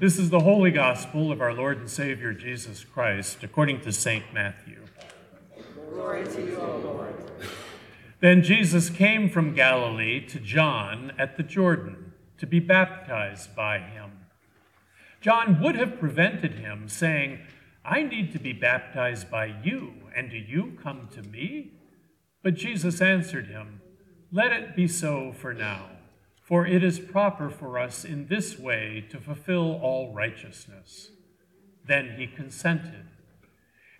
This is the holy gospel of our Lord and Savior Jesus Christ, according to St. Matthew. Glory to you, O Lord. Then Jesus came from Galilee to John at the Jordan to be baptized by him. John would have prevented him, saying, I need to be baptized by you, and do you come to me? But Jesus answered him, Let it be so for now, for it is proper for us in this way to fulfill all righteousness. Then he consented.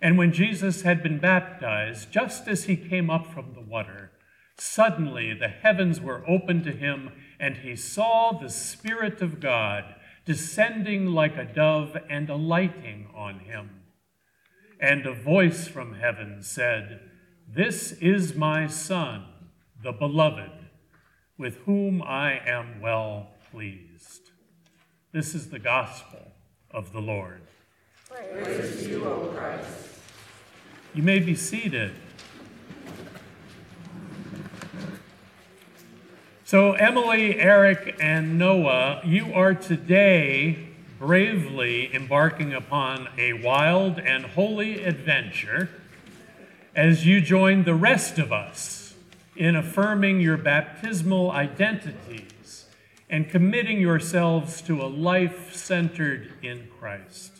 And when Jesus had been baptized, just as he came up from the water, suddenly the heavens were opened to him, and he saw the Spirit of God descending like a dove and alighting on him. And a voice from heaven said, This is my Son, the Beloved, with whom I am well pleased. This is the gospel of the Lord. Praise to you, O Christ. You may be seated. So, Emily, Eric, and Noah, you are today bravely embarking upon a wild and holy adventure as you join the rest of us in affirming your baptismal identities and committing yourselves to a life centered in Christ.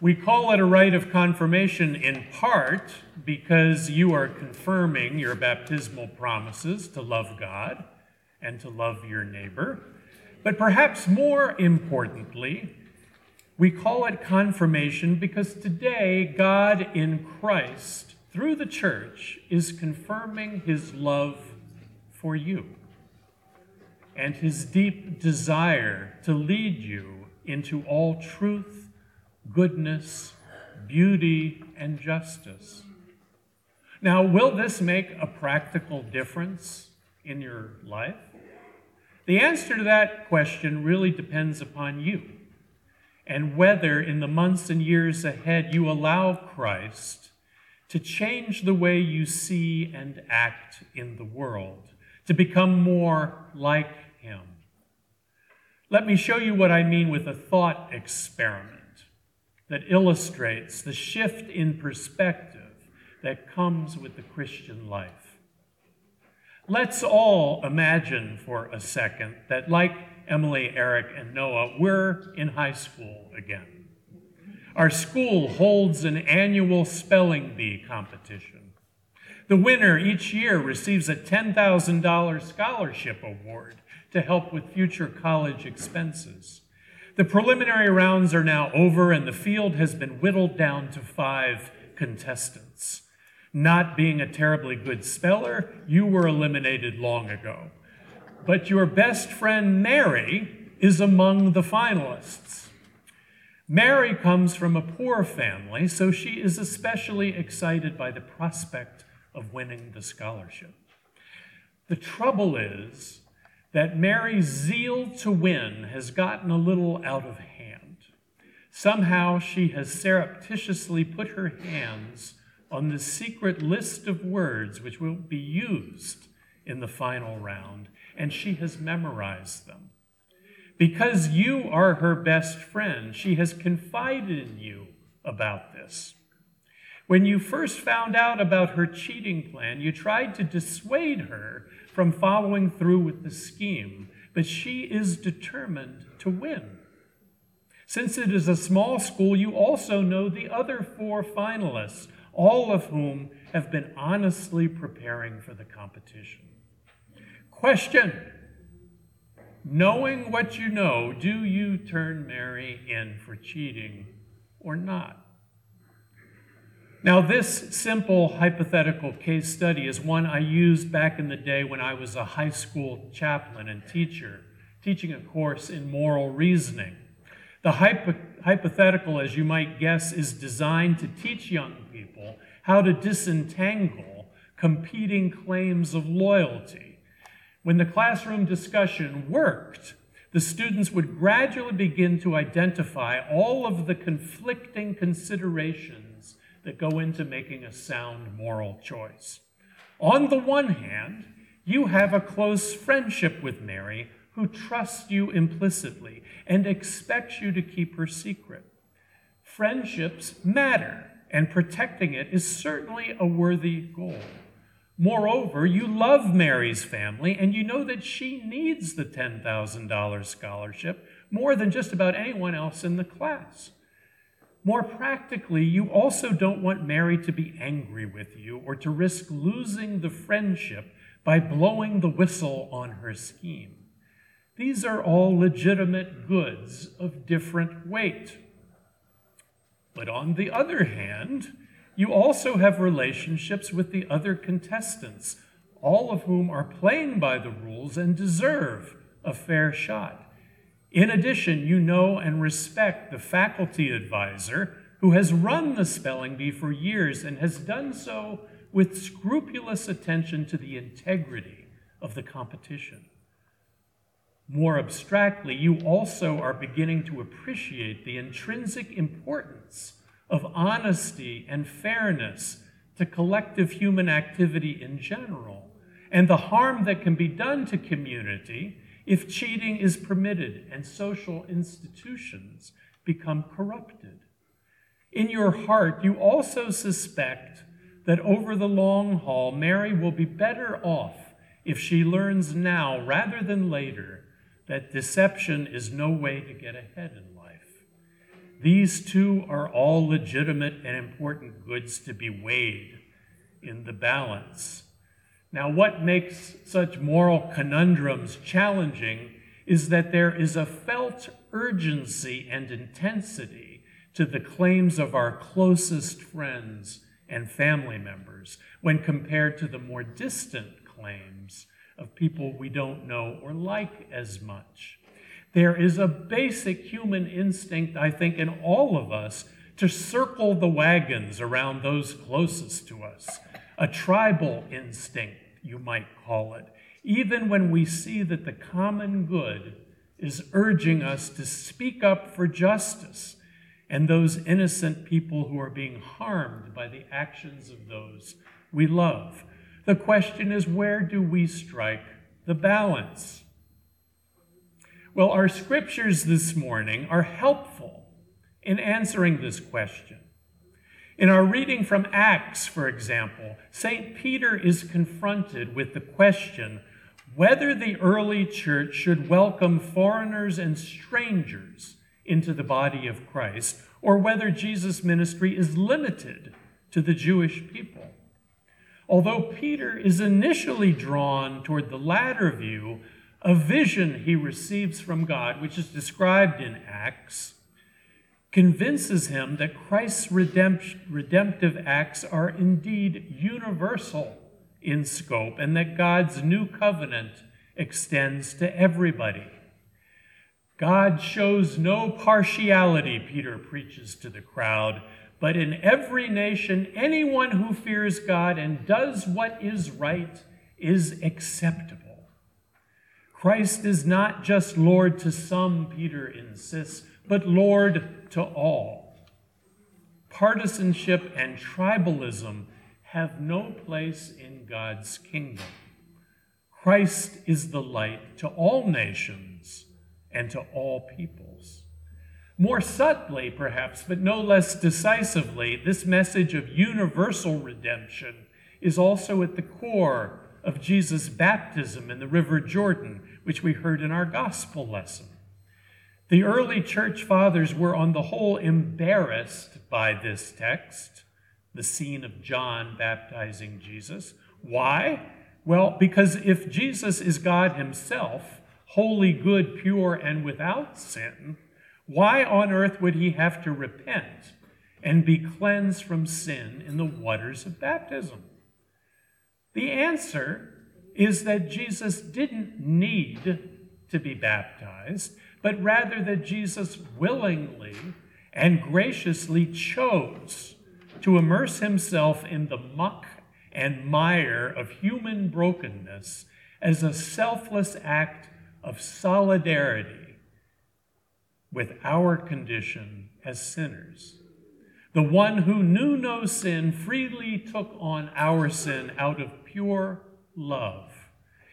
We call it a rite of confirmation in part because you are confirming your baptismal promises to love God and to love your neighbor. But perhaps more importantly, we call it confirmation because today God in Christ, through the church, is confirming his love for you and his deep desire to lead you into all truth, goodness, beauty, and justice. Now, will this make a practical difference in your life? The answer to that question really depends upon you and whether in the months and years ahead you allow Christ to change the way you see and act in the world, to become more like Him. Let me show you what I mean with a thought experiment that illustrates the shift in perspective that comes with the Christian life. Let's all imagine for a second that, like Emily, Eric, and Noah, we're in high school again. Our school holds an annual spelling bee competition. The winner each year receives a $10,000 scholarship award to help with future college expenses. The preliminary rounds are now over, and the field has been whittled down to five contestants. Not being a terribly good speller, you were eliminated long ago. But your best friend Mary is among the finalists. Mary comes from a poor family, so she is especially excited by the prospect of winning the scholarship. The trouble is that Mary's zeal to win has gotten a little out of hand. Somehow she has surreptitiously put her hands on the secret list of words which will be used in the final round, and she has memorized them. Because you are her best friend, she has confided in you about this. When you first found out about her cheating plan, you tried to dissuade her from following through with the scheme, but she is determined to win. Since it is a small school, you also know the other four finalists all of whom have been honestly preparing for the competition. Question Knowing what you know, do you turn Mary in for cheating or not? Now, this simple hypothetical case study is one I used back in the day when I was a high school chaplain and teacher, teaching a course in moral reasoning. The hypo- hypothetical, as you might guess, is designed to teach young people how to disentangle competing claims of loyalty. When the classroom discussion worked, the students would gradually begin to identify all of the conflicting considerations that go into making a sound moral choice. On the one hand, you have a close friendship with Mary, who trusts you implicitly and expects you to keep her secret. Friendships matter, and protecting it is certainly a worthy goal. Moreover, you love Mary's family, and you know that she needs the $10,000 scholarship more than just about anyone else in the class. More practically, you also don't want Mary to be angry with you or to risk losing the friendship by blowing the whistle on her scheme. These are all legitimate goods of different weight. But on the other hand, you also have relationships with the other contestants, all of whom are playing by the rules and deserve a fair shot. In addition, you know and respect the faculty advisor who has run the spelling bee for years and has done so with scrupulous attention to the integrity of the competition. More abstractly, you also are beginning to appreciate the intrinsic importance of honesty and fairness to collective human activity in general, and the harm that can be done to community if cheating is permitted and social institutions become corrupted. In your heart, you also suspect that over the long haul, Mary will be better off if she learns now rather than later that deception is no way to get ahead in life. These two are all legitimate and important goods to be weighed in the balance now, what makes such moral conundrums challenging is that there is a felt urgency and intensity to the claims of our closest friends and family members when compared to the more distant claims of people we don't know or like as much. There is a basic human instinct, I think, in all of us to circle the wagons around those closest to us, a tribal instinct you might call it, even when we see that the common good is urging us to speak up for justice and those innocent people who are being harmed by the actions of those we love. The question is where do we strike the balance? Well, our scriptures this morning are helpful in answering this question. In our reading from Acts, for example, St. Peter is confronted with the question whether the early church should welcome foreigners and strangers into the body of Christ, or whether Jesus' ministry is limited to the Jewish people. Although Peter is initially drawn toward the latter view, a vision he receives from God, which is described in Acts, convinces him that Christ's redemptive acts are indeed universal in scope and that God's new covenant extends to everybody. God shows no partiality, Peter preaches to the crowd, but in every nation, anyone who fears God and does what is right is acceptable. Christ is not just Lord to some, Peter insists, but Lord to all. Partisanship and tribalism have no place in God's kingdom. Christ is the light to all nations and to all peoples. More subtly, perhaps, but no less decisively, this message of universal redemption is also at the core of Jesus' baptism in the River Jordan, which we heard in our gospel lesson. The early church fathers were, on the whole, embarrassed by this text, the scene of John baptizing Jesus. Why? Well, because if Jesus is God Himself, holy, good, pure, and without sin, why on earth would He have to repent and be cleansed from sin in the waters of baptism? The answer is that Jesus didn't need to be baptized but rather that Jesus willingly and graciously chose to immerse himself in the muck and mire of human brokenness as a selfless act of solidarity with our condition as sinners. The one who knew no sin freely took on our sin out of pure love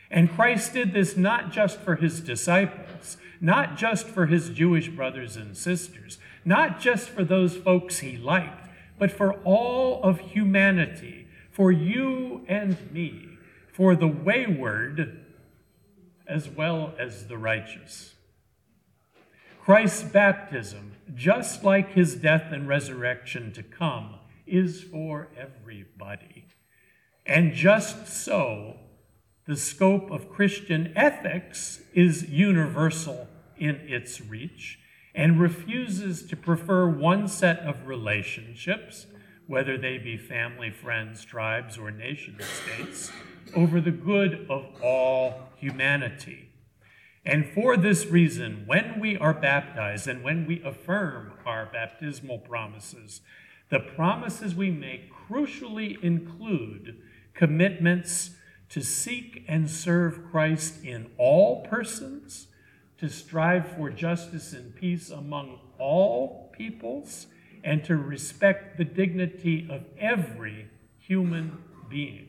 And Christ did this not just for his disciples, not just for his Jewish brothers and sisters, not just for those folks he liked, but for all of humanity, for you and me, for the wayward as well as the righteous. Christ's baptism, just like his death and resurrection to come, is for everybody. And just so, the scope of Christian ethics is universal in its reach and refuses to prefer one set of relationships, whether they be family, friends, tribes, or nation states, over the good of all humanity. And for this reason, when we are baptized and when we affirm our baptismal promises, the promises we make crucially include commitments to seek and serve Christ in all persons, to strive for justice and peace among all peoples, and to respect the dignity of every human being.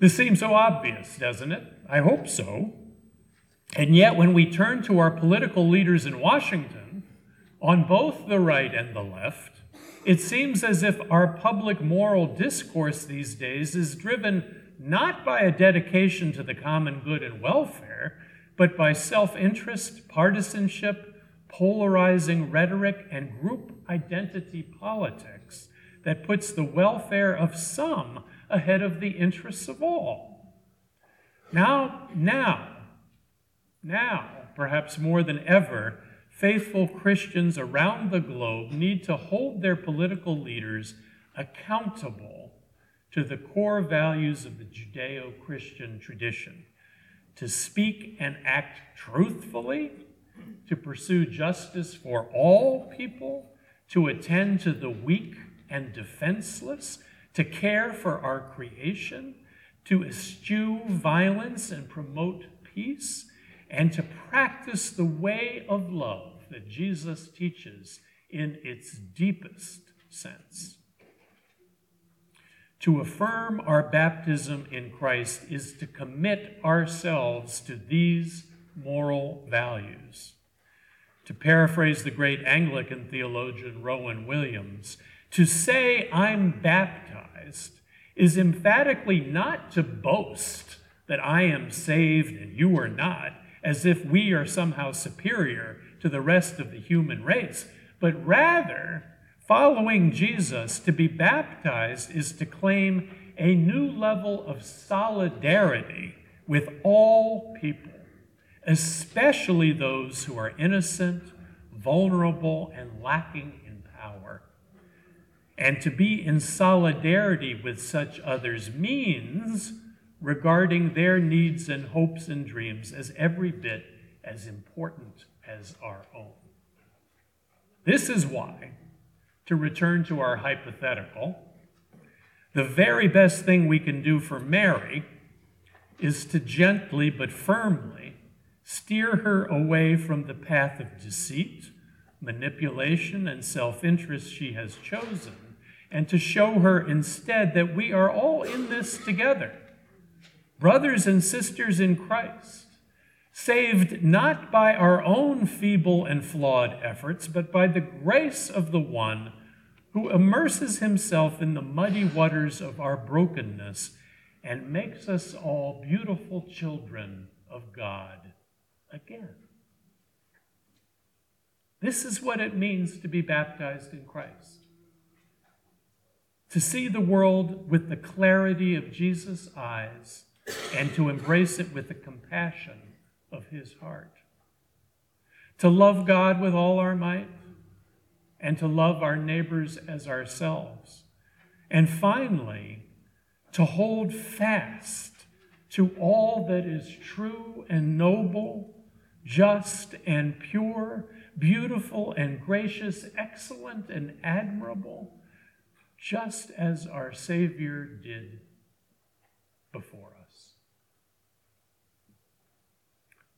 This seems so obvious, doesn't it? I hope so. And yet, when we turn to our political leaders in Washington, on both the right and the left, it seems as if our public moral discourse these days is driven not by a dedication to the common good and welfare, but by self interest, partisanship, polarizing rhetoric, and group identity politics that puts the welfare of some ahead of the interests of all. Now, now, now, perhaps more than ever, faithful Christians around the globe need to hold their political leaders accountable to the core values of the Judeo Christian tradition to speak and act truthfully, to pursue justice for all people, to attend to the weak and defenseless, to care for our creation, to eschew violence and promote peace, and to practice the way of love that Jesus teaches in its deepest sense. To affirm our baptism in Christ is to commit ourselves to these moral values. To paraphrase the great Anglican theologian Rowan Williams, to say I'm baptized is emphatically not to boast that I am saved and you are not, as if we are somehow superior to the rest of the human race, but rather, following Jesus, to be baptized is to claim a new level of solidarity with all people, especially those who are innocent, vulnerable, and lacking in power. And to be in solidarity with such others means regarding their needs and hopes and dreams as every bit as important as our own. This is why, to return to our hypothetical, the very best thing we can do for Mary is to gently but firmly steer her away from the path of deceit, manipulation, and self interest she has chosen, and to show her instead that we are all in this together, brothers and sisters in Christ saved not by our own feeble and flawed efforts, but by the grace of the one who immerses himself in the muddy waters of our brokenness and makes us all beautiful children of God again. This is what it means to be baptized in Christ. To see the world with the clarity of Jesus' eyes and to embrace it with the compassion of his heart. To love God with all our might and to love our neighbors as ourselves. And finally, to hold fast to all that is true and noble, just and pure, beautiful and gracious, excellent and admirable, just as our Savior did before us.